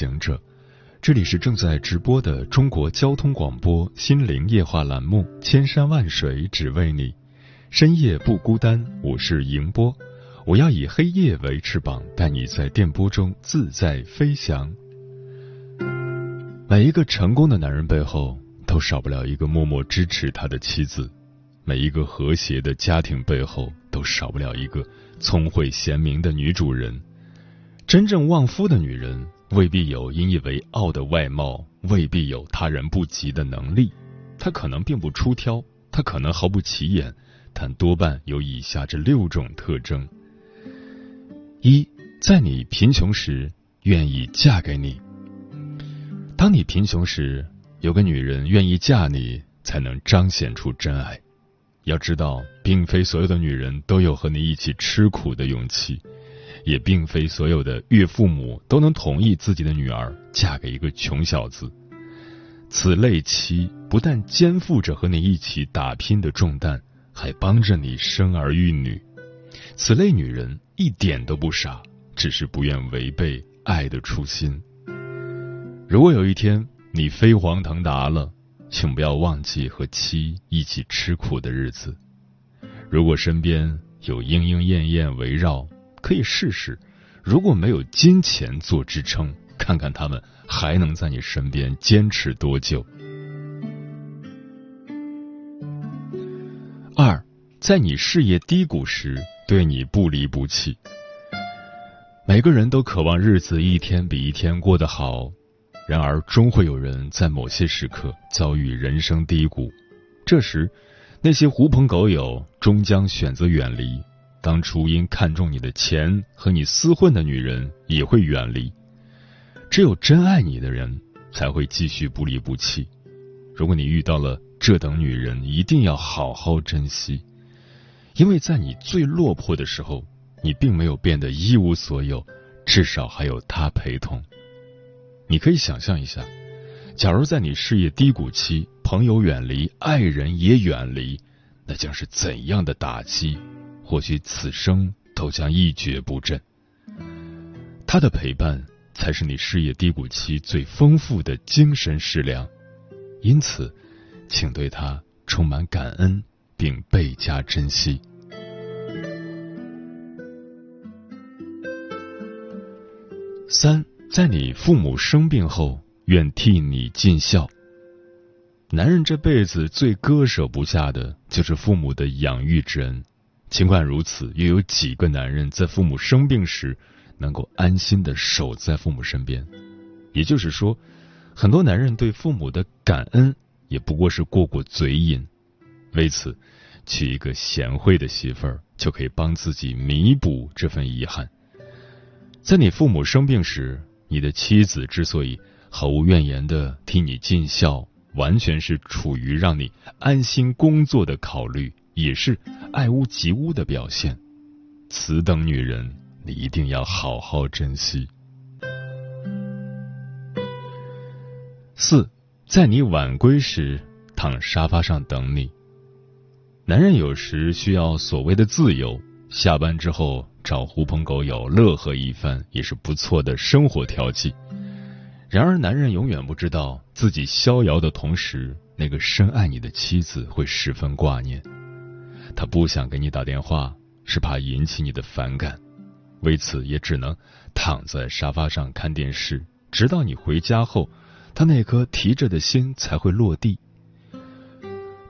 行者，这里是正在直播的中国交通广播心灵夜话栏目《千山万水只为你》，深夜不孤单，我是迎波，我要以黑夜为翅膀，带你在电波中自在飞翔。每一个成功的男人背后，都少不了一个默默支持他的妻子；每一个和谐的家庭背后，都少不了一个聪慧贤明的女主人。真正旺夫的女人，未必有引以为傲的外貌，未必有他人不及的能力，她可能并不出挑，她可能毫不起眼，但多半有以下这六种特征：一，在你贫穷时，愿意嫁给你。当你贫穷时，有个女人愿意嫁你，才能彰显出真爱。要知道，并非所有的女人都有和你一起吃苦的勇气。也并非所有的岳父母都能同意自己的女儿嫁给一个穷小子。此类妻不但肩负着和你一起打拼的重担，还帮着你生儿育女。此类女人一点都不傻，只是不愿违背爱的初心。如果有一天你飞黄腾达了，请不要忘记和妻一起吃苦的日子。如果身边有莺莺燕燕围绕，可以试试，如果没有金钱做支撑，看看他们还能在你身边坚持多久。二，在你事业低谷时，对你不离不弃。每个人都渴望日子一天比一天过得好，然而终会有人在某些时刻遭遇人生低谷，这时，那些狐朋狗友终将选择远离。当初因看中你的钱和你厮混的女人也会远离，只有真爱你的人才会继续不离不弃。如果你遇到了这等女人，一定要好好珍惜，因为在你最落魄的时候，你并没有变得一无所有，至少还有她陪同。你可以想象一下，假如在你事业低谷期，朋友远离，爱人也远离，那将是怎样的打击？或许此生都将一蹶不振。他的陪伴才是你事业低谷期最丰富的精神食粮，因此，请对他充满感恩，并倍加珍惜。三，在你父母生病后，愿替你尽孝。男人这辈子最割舍不下的就是父母的养育之恩。尽管如此，又有几个男人在父母生病时能够安心的守在父母身边？也就是说，很多男人对父母的感恩也不过是过过嘴瘾。为此，娶一个贤惠的媳妇儿，就可以帮自己弥补这份遗憾。在你父母生病时，你的妻子之所以毫无怨言的替你尽孝，完全是处于让你安心工作的考虑。也是爱屋及乌的表现，此等女人你一定要好好珍惜。四，在你晚归时躺沙发上等你。男人有时需要所谓的自由，下班之后找狐朋狗友乐呵一番也是不错的生活调剂。然而，男人永远不知道自己逍遥的同时，那个深爱你的妻子会十分挂念。他不想给你打电话，是怕引起你的反感，为此也只能躺在沙发上看电视，直到你回家后，他那颗提着的心才会落地。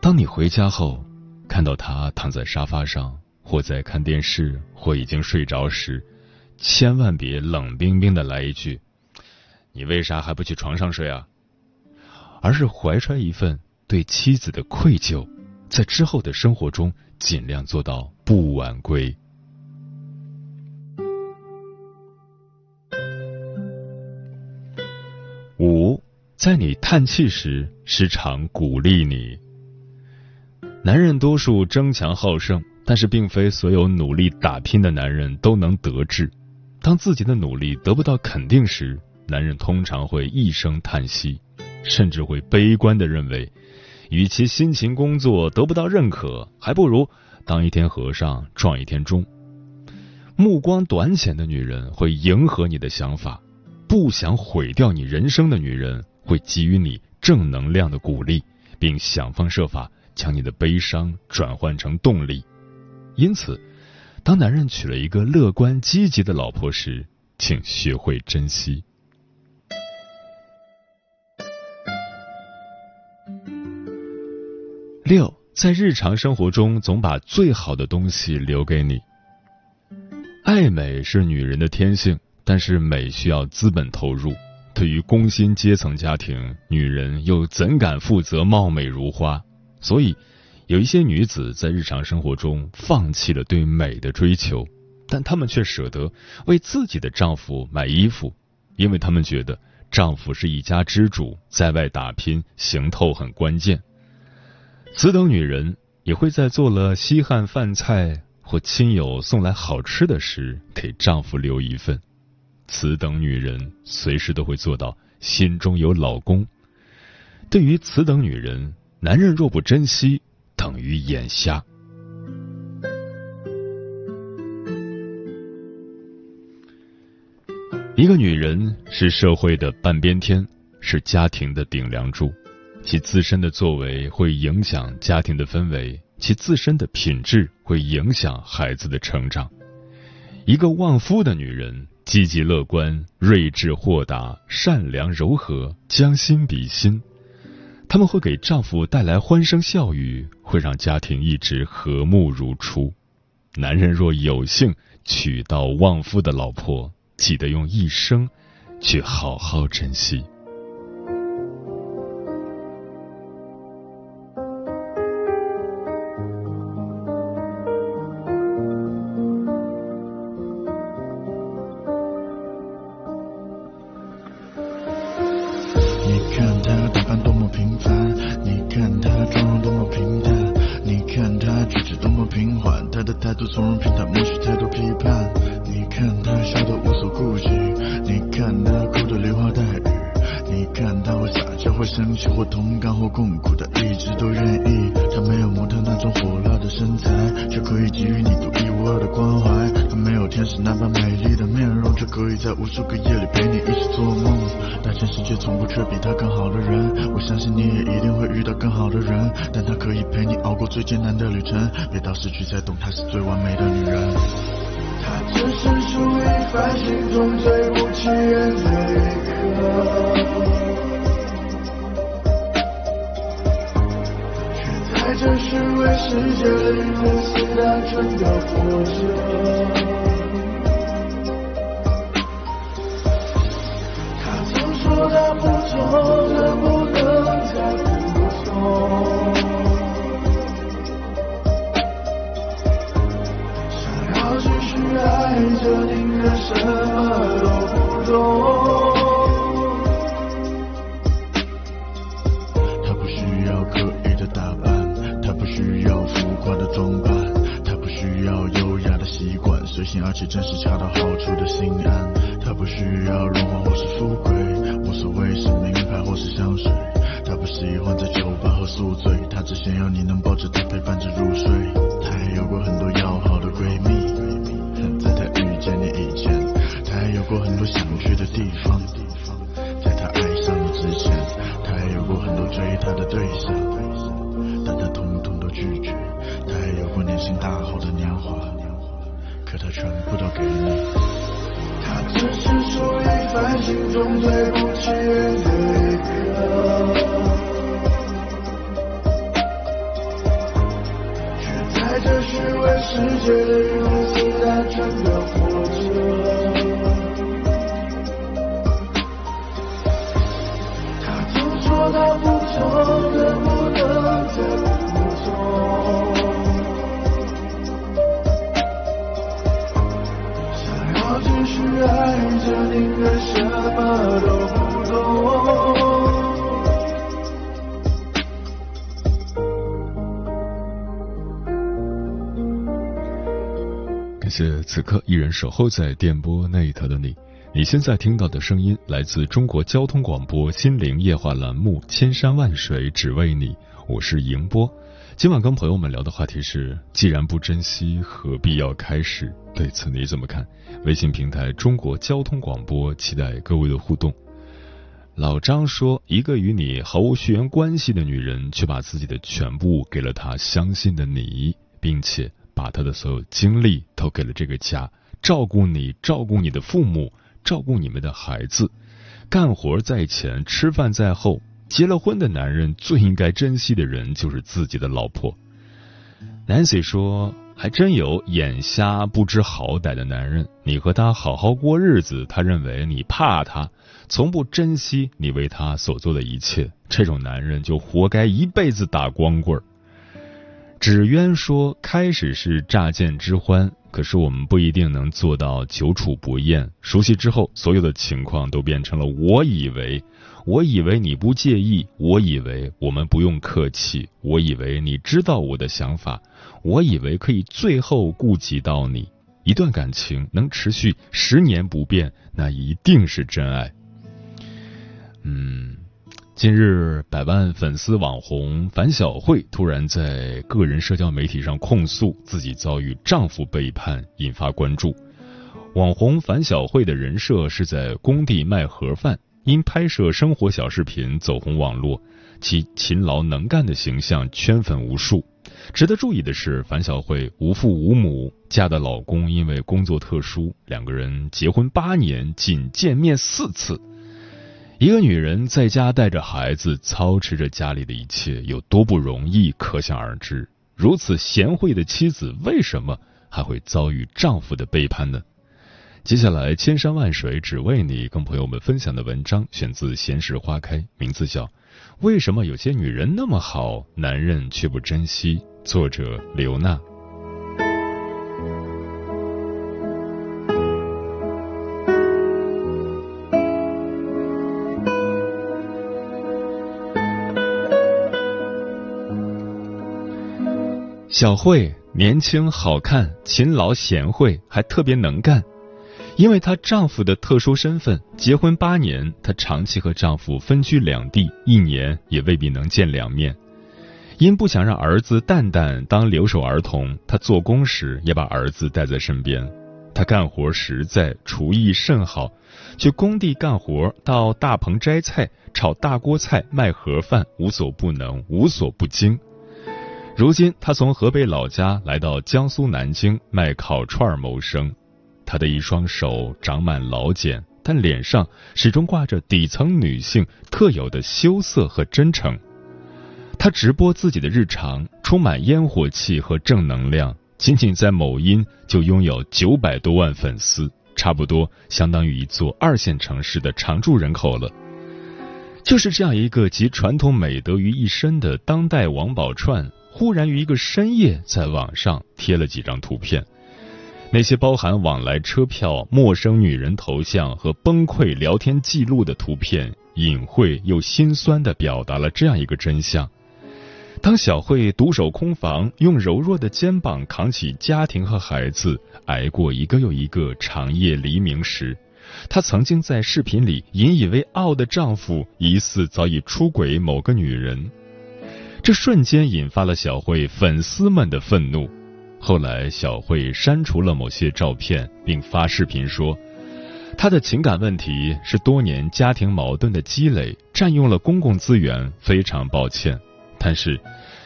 当你回家后，看到他躺在沙发上，或在看电视，或已经睡着时，千万别冷冰冰的来一句：“你为啥还不去床上睡啊？”而是怀揣一份对妻子的愧疚，在之后的生活中。尽量做到不晚归。五在你叹气时时常鼓励你。男人多数争强好胜，但是并非所有努力打拼的男人都能得志。当自己的努力得不到肯定时，男人通常会一声叹息，甚至会悲观的认为，与其辛勤工作得不到认可，还不如当一天和尚撞一天钟。目光短浅的女人会迎合你的想法，不想毁掉你人生的女人会给予你正能量的鼓励，并想方设法将你的悲伤转换成动力。因此，当男人娶了一个乐观积极的老婆时，请学会珍惜。六，在日常生活中总把最好的东西留给你。爱美是女人的天性，但是美需要资本投入。对于工薪阶层家庭，女人又怎敢负责貌美如花？所以，有一些女子在日常生活中放弃了对美的追求，但她们却舍得为自己的丈夫买衣服，因为她们觉得丈夫是一家之主，在外打拼行头很关键。此等女人也会在做了稀罕饭菜。或亲友送来好吃的时，给丈夫留一份。此等女人随时都会做到心中有老公。对于此等女人，男人若不珍惜，等于眼瞎。一个女人是社会的半边天，是家庭的顶梁柱，其自身的作为会影响家庭的氛围。其自身的品质会影响孩子的成长。一个旺夫的女人，积极乐观、睿智豁达、善良柔和、将心比心，他们会给丈夫带来欢声笑语，会让家庭一直和睦如初。男人若有幸娶到旺夫的老婆，记得用一生去好好珍惜。最不起眼的一刻，却在这虚伪世界里如此单纯的活着。他曾说他不错，能不能再不错？爱着宁愿什么都不懂。他不需要刻意的打扮，他不需要浮夸的装扮，他不需要优雅的习惯，随性而且真实，恰到好处的心安。他不需要荣华或是富贵，无所谓是名牌或是香水。他不喜欢在酒吧喝宿醉，他只想要你能抱着他陪伴着入睡。他也有过很多要谢此刻依然守候在电波那一头的你。你现在听到的声音来自中国交通广播心灵夜话栏目《千山万水只为你》，我是迎波。今晚跟朋友们聊的话题是：既然不珍惜，何必要开始？对此你怎么看？微信平台中国交通广播，期待各位的互动。老张说：“一个与你毫无血缘关系的女人，却把自己的全部给了他相信的你，并且把他的所有精力都给了这个家，照顾你，照顾你的父母。”照顾你们的孩子，干活在前，吃饭在后。结了婚的男人最应该珍惜的人就是自己的老婆。Nancy 说：“还真有眼瞎不知好歹的男人，你和他好好过日子，他认为你怕他，从不珍惜你为他所做的一切。这种男人就活该一辈子打光棍。”纸鸢说：“开始是乍见之欢。”可是我们不一定能做到久处不厌。熟悉之后，所有的情况都变成了我以为，我以为你不介意，我以为我们不用客气，我以为你知道我的想法，我以为可以最后顾及到你。一段感情能持续十年不变，那一定是真爱。嗯。近日，百万粉丝网红樊晓慧突然在个人社交媒体上控诉自己遭遇丈夫背叛，引发关注。网红樊晓慧的人设是在工地卖盒饭，因拍摄生活小视频走红网络，其勤劳能干的形象圈粉无数。值得注意的是，樊晓慧无父无母，嫁的老公因为工作特殊，两个人结婚八年仅见面四次。一个女人在家带着孩子，操持着家里的一切，有多不容易，可想而知。如此贤惠的妻子，为什么还会遭遇丈夫的背叛呢？接下来，千山万水只为你，跟朋友们分享的文章选自《闲时花开》，名字叫《为什么有些女人那么好，男人却不珍惜》，作者刘娜。小慧年轻、好看、勤劳、贤惠，还特别能干。因为她丈夫的特殊身份，结婚八年，她长期和丈夫分居两地，一年也未必能见两面。因不想让儿子蛋蛋当留守儿童，她做工时也把儿子带在身边。她干活实在，厨艺甚好，去工地干活，到大棚摘菜、炒大锅菜、卖盒饭，无所不能，无所不精。如今，他从河北老家来到江苏南京卖烤串谋生。他的一双手长满老茧，但脸上始终挂着底层女性特有的羞涩和真诚。他直播自己的日常，充满烟火气和正能量。仅仅在某音就拥有九百多万粉丝，差不多相当于一座二线城市的常住人口了。就是这样一个集传统美德于一身的当代王宝钏。忽然于一个深夜，在网上贴了几张图片，那些包含往来车票、陌生女人头像和崩溃聊天记录的图片，隐晦又心酸的表达了这样一个真相：当小慧独守空房，用柔弱的肩膀扛起家庭和孩子，挨过一个又一个长夜黎明时，她曾经在视频里引以为傲的丈夫，疑似早已出轨某个女人。这瞬间引发了小慧粉丝们的愤怒。后来，小慧删除了某些照片，并发视频说，她的情感问题是多年家庭矛盾的积累，占用了公共资源，非常抱歉。但是，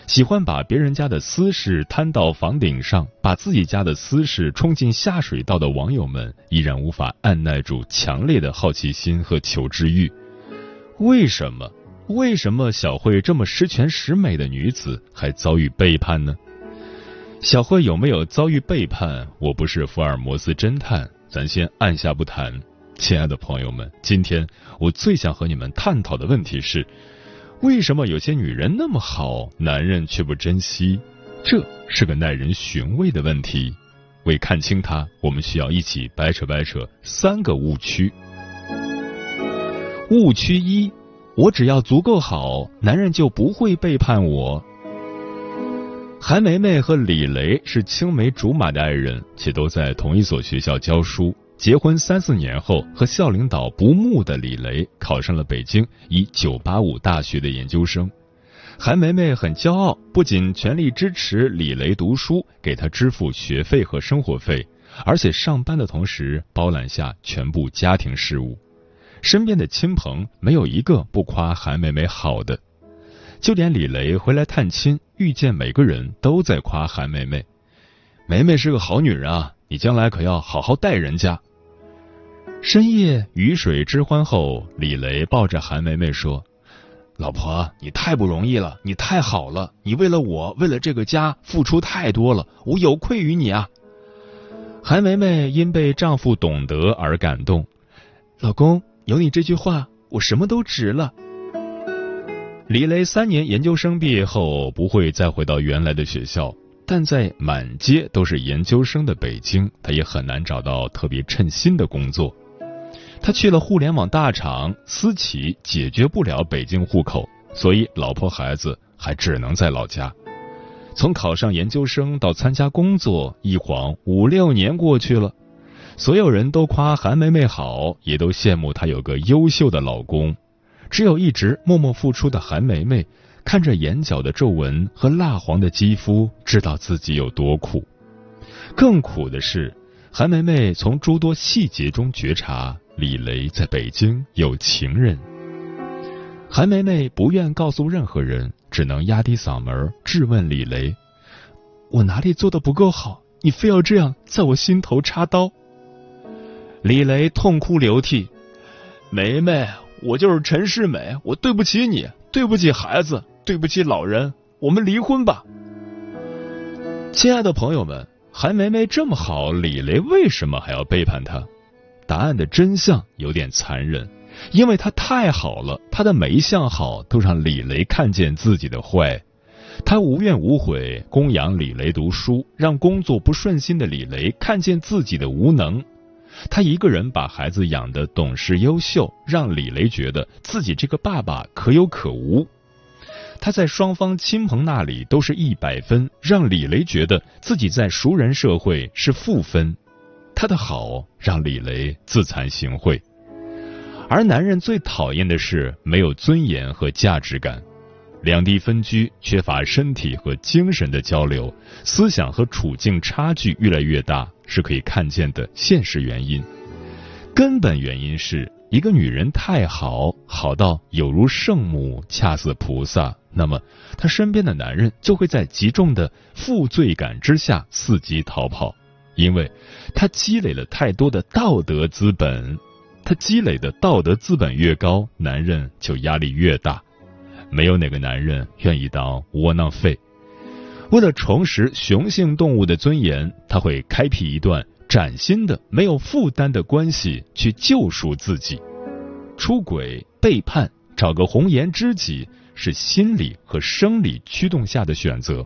喜欢把别人家的私事摊到房顶上，把自己家的私事冲进下水道的网友们，依然无法按耐住强烈的好奇心和求知欲。为什么？为什么小慧这么十全十美的女子还遭遇背叛呢？小慧有没有遭遇背叛？我不是福尔摩斯侦探，咱先按下不谈。亲爱的朋友们，今天我最想和你们探讨的问题是：为什么有些女人那么好，男人却不珍惜？这是个耐人寻味的问题。为看清它，我们需要一起掰扯掰扯三个误区。误区一。我只要足够好，男人就不会背叛我。韩梅梅和李雷是青梅竹马的爱人，且都在同一所学校教书。结婚三四年后，和校领导不睦的李雷考上了北京一九八五大学的研究生。韩梅梅很骄傲，不仅全力支持李雷读书，给他支付学费和生活费，而且上班的同时包揽下全部家庭事务。身边的亲朋没有一个不夸韩梅梅好的，就连李雷回来探亲，遇见每个人都在夸韩梅梅。梅梅是个好女人啊，你将来可要好好待人家。深夜鱼水之欢后，李雷抱着韩梅梅说。老婆，你太不容易了，你太好了，你为了我，为了这个家付出太多了，我有愧于你啊！韩梅梅因被丈夫懂得而感动，老公有你这句话，我什么都值了。李雷三年研究生毕业后不会再回到原来的学校，但在满街都是研究生的北京，他也很难找到特别称心的工作。他去了互联网大厂，私企解决不了北京户口，所以老婆孩子还只能在老家。从考上研究生到参加工作，一晃五六年过去了。所有人都夸韩梅梅好，也都羡慕她有个优秀的老公。只有一直默默付出的韩梅梅，看着眼角的皱纹和蜡黄的肌肤，知道自己有多苦。更苦的是，韩梅梅从诸多细节中觉察。李雷在北京有情人，韩梅梅不愿告诉任何人，只能压低嗓门质问李雷：“我哪里做的不够好？你非要这样在我心头插刀？”李雷痛哭流涕：“梅梅，我就是陈世美，我对不起你，对不起孩子，对不起老人，我们离婚吧。”亲爱的朋友们，韩梅梅这么好，李雷为什么还要背叛她？答案的真相有点残忍，因为她太好了，她的每一项好都让李雷看见自己的坏。他无怨无悔供养李雷读书，让工作不顺心的李雷看见自己的无能。他一个人把孩子养得懂事优秀，让李雷觉得自己这个爸爸可有可无。他在双方亲朋那里都是一百分，让李雷觉得自己在熟人社会是负分。他的好让李雷自惭形秽，而男人最讨厌的是没有尊严和价值感。两地分居，缺乏身体和精神的交流，思想和处境差距越来越大，是可以看见的现实原因。根本原因是一个女人太好，好到有如圣母，恰似菩萨，那么她身边的男人就会在极重的负罪感之下伺机逃跑。因为他积累了太多的道德资本，他积累的道德资本越高，男人就压力越大。没有哪个男人愿意当窝囊废。为了重拾雄性动物的尊严，他会开辟一段崭新的、没有负担的关系，去救赎自己。出轨、背叛、找个红颜知己，是心理和生理驱动下的选择。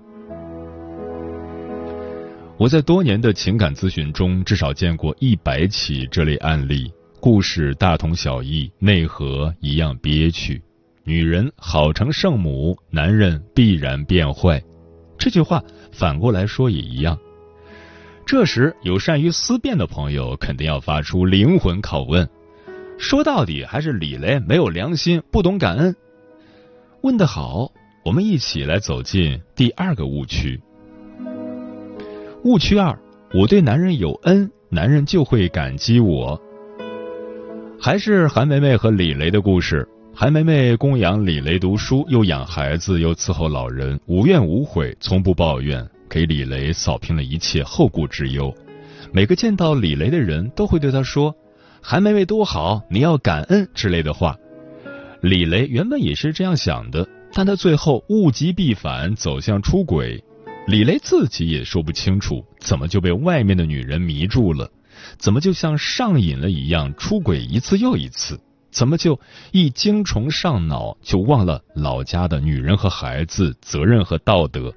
我在多年的情感咨询中，至少见过一百起这类案例，故事大同小异，内核一样憋屈。女人好成圣母，男人必然变坏。这句话反过来说也一样。这时，有善于思辨的朋友肯定要发出灵魂拷问：说到底，还是李雷没有良心，不懂感恩。问得好，我们一起来走进第二个误区。误区二：我对男人有恩，男人就会感激我。还是韩梅梅和李雷的故事。韩梅梅供养李雷读书，又养孩子，又伺候老人，无怨无悔，从不抱怨，给李雷扫平了一切后顾之忧。每个见到李雷的人都会对他说：“韩梅梅多好，你要感恩”之类的话。李雷原本也是这样想的，但他最后物极必反，走向出轨。李雷自己也说不清楚，怎么就被外面的女人迷住了？怎么就像上瘾了一样出轨一次又一次？怎么就一精虫上脑就忘了老家的女人和孩子、责任和道德？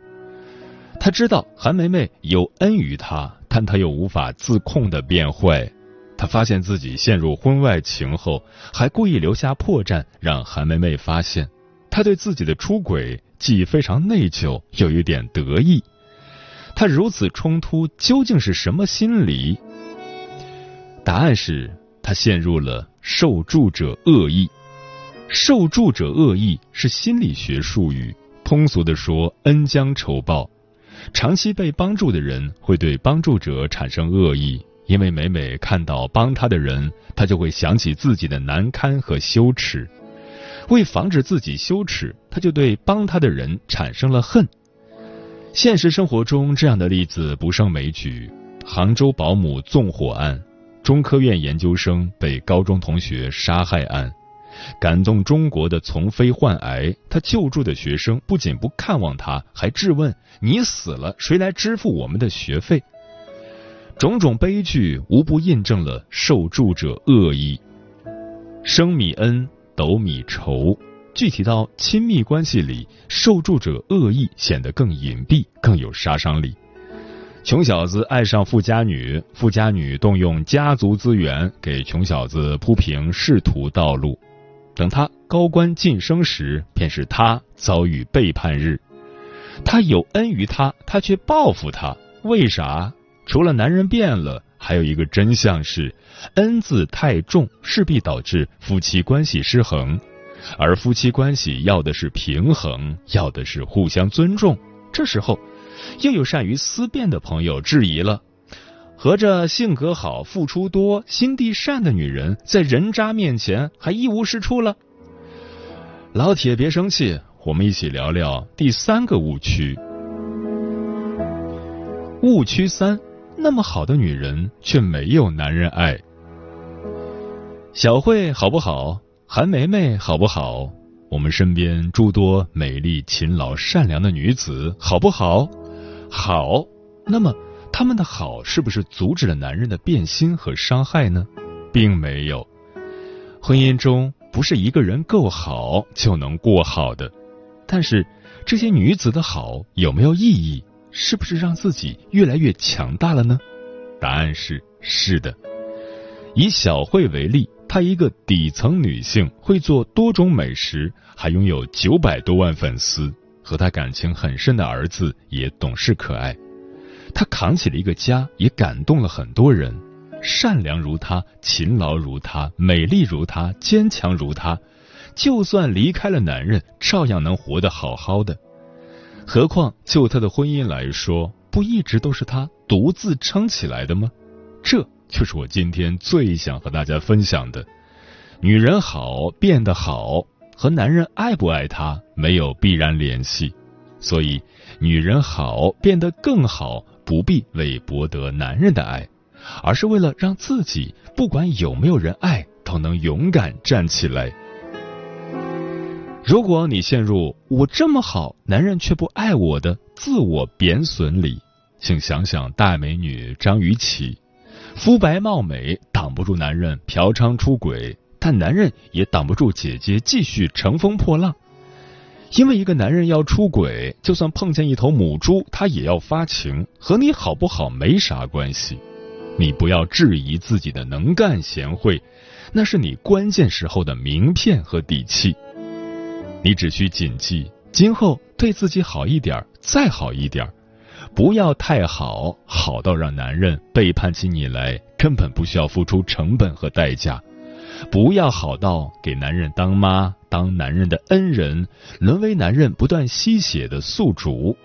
他知道韩梅梅有恩于他，但他又无法自控的变坏。他发现自己陷入婚外情后，还故意留下破绽让韩梅梅发现。他对自己的出轨。既非常内疚，又有点得意，他如此冲突究竟是什么心理？答案是他陷入了受助者恶意。受助者恶意是心理学术语，通俗的说，恩将仇报。长期被帮助的人会对帮助者产生恶意，因为每每看到帮他的人，他就会想起自己的难堪和羞耻。为防止自己羞耻，他就对帮他的人产生了恨。现实生活中，这样的例子不胜枚举：杭州保姆纵火案、中科院研究生被高中同学杀害案。感动中国的丛飞患癌，他救助的学生不仅不看望他，还质问：“你死了，谁来支付我们的学费？”种种悲剧无不印证了受助者恶意。升米恩，斗米仇。具体到亲密关系里，受助者恶意显得更隐蔽，更有杀伤力。穷小子爱上富家女，富家女动用家族资源给穷小子铺平仕途道路。等他高官晋升时，便是他遭遇背叛日。他有恩于他，他却报复他，为啥？除了男人变了，还有一个真相是，恩字太重，势必导致夫妻关系失衡。而夫妻关系要的是平衡，要的是互相尊重。这时候，又有善于思辨的朋友质疑了。合着性格好、付出多、心地善的女人，在人渣面前还一无是处了。老铁，别生气，我们一起聊聊第三个误区。误区三：那么好的女人却没有男人爱。小慧好不好？韩梅梅好不好？我们身边诸多美丽、勤劳、善良的女子好不好？好。那么。他们的好是不是阻止了男人的变心和伤害呢？并没有。婚姻中不是一个人够好就能过好的，但是这些女子的好有没有意义？是不是让自己越来越强大了呢？答案是是的。以小慧为例，她一个底层女性，会做多种美食，还拥有九百多万粉丝，和他感情很深的儿子也懂事可爱。他扛起了一个家，也感动了很多人。善良如他，勤劳如他，美丽如她，坚强如她，就算离开了男人，照样能活得好好的。何况就他的婚姻来说，不一直都是他独自撑起来的吗？这就是我今天最想和大家分享的：女人好变得好，和男人爱不爱她没有必然联系。所以，女人好变得更好。不必为博得男人的爱，而是为了让自己不管有没有人爱，都能勇敢站起来。如果你陷入“我这么好，男人却不爱我”的自我贬损里，请想想大美女张雨绮，肤白貌美挡不住男人嫖娼出轨，但男人也挡不住姐姐继续乘风破浪。因为一个男人要出轨，就算碰见一头母猪，他也要发情，和你好不好没啥关系。你不要质疑自己的能干贤惠，那是你关键时候的名片和底气。你只需谨记，今后对自己好一点，再好一点，不要太好，好到让男人背叛起你来，根本不需要付出成本和代价。不要好到给男人当妈，当男人的恩人，沦为男人不断吸血的宿主。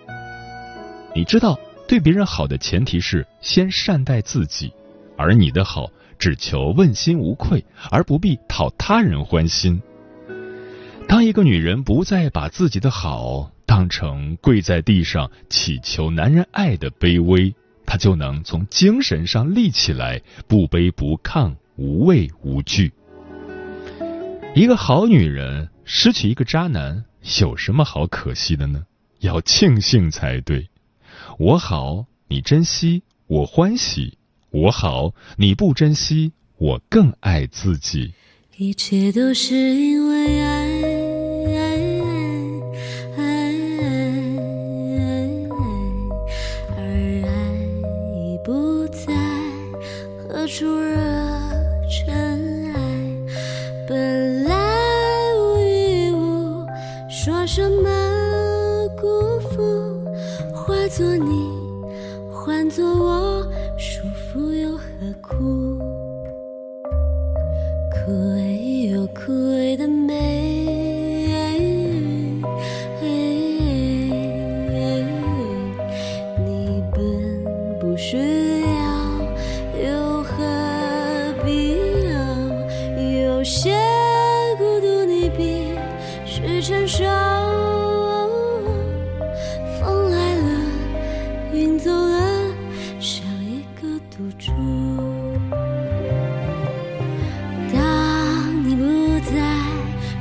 你知道，对别人好的前提是先善待自己，而你的好只求问心无愧，而不必讨他人欢心。当一个女人不再把自己的好当成跪在地上祈求男人爱的卑微，她就能从精神上立起来，不卑不亢，无畏无惧。一个好女人失去一个渣男，有什么好可惜的呢？要庆幸才对。我好，你珍惜，我欢喜；我好，你不珍惜，我更爱自己。一切都是因为爱，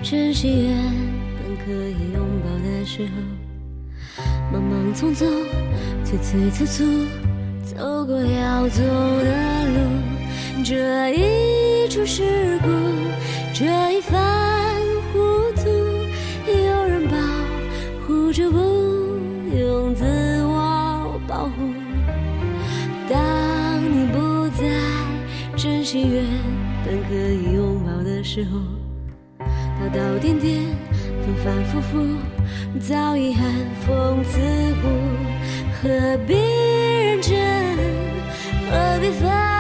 珍惜原本可以拥抱的时候，忙忙匆匆，催催促促，走过要走的路。这一出事故，这一番糊涂，有人保护着，不用自我保护。当你不再珍惜原本可以拥抱的时候，到点点，反反复复。早已寒风刺骨，何必认真？何必烦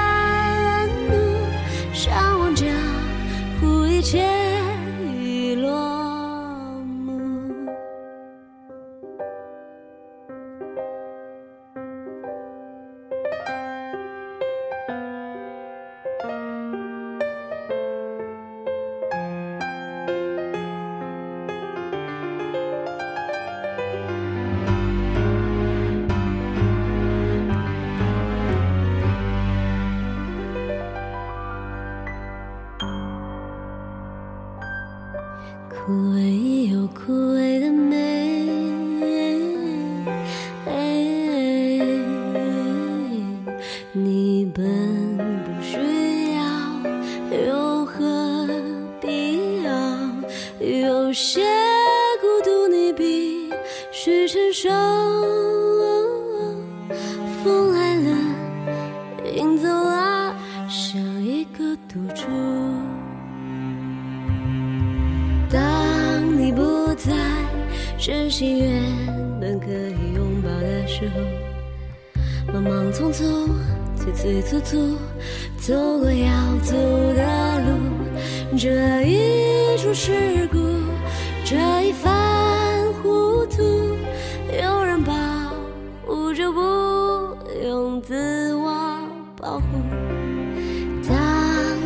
珍惜原本可以拥抱的时候，忙忙匆匆，催催促促，走过要走的路。这一出事故，这一番糊涂，有人保护着，不用自我保护。当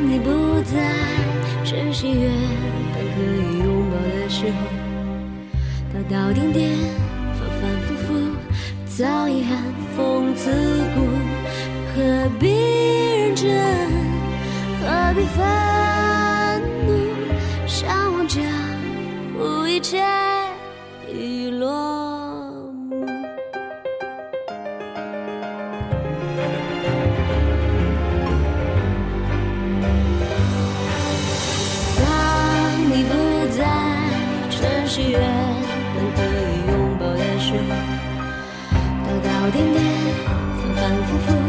你不再珍惜原本可以拥抱的时候。到顶点，反反复复，早已寒风刺骨，何必认真？何必愤怒？向往着，乎一切点点，反反复复。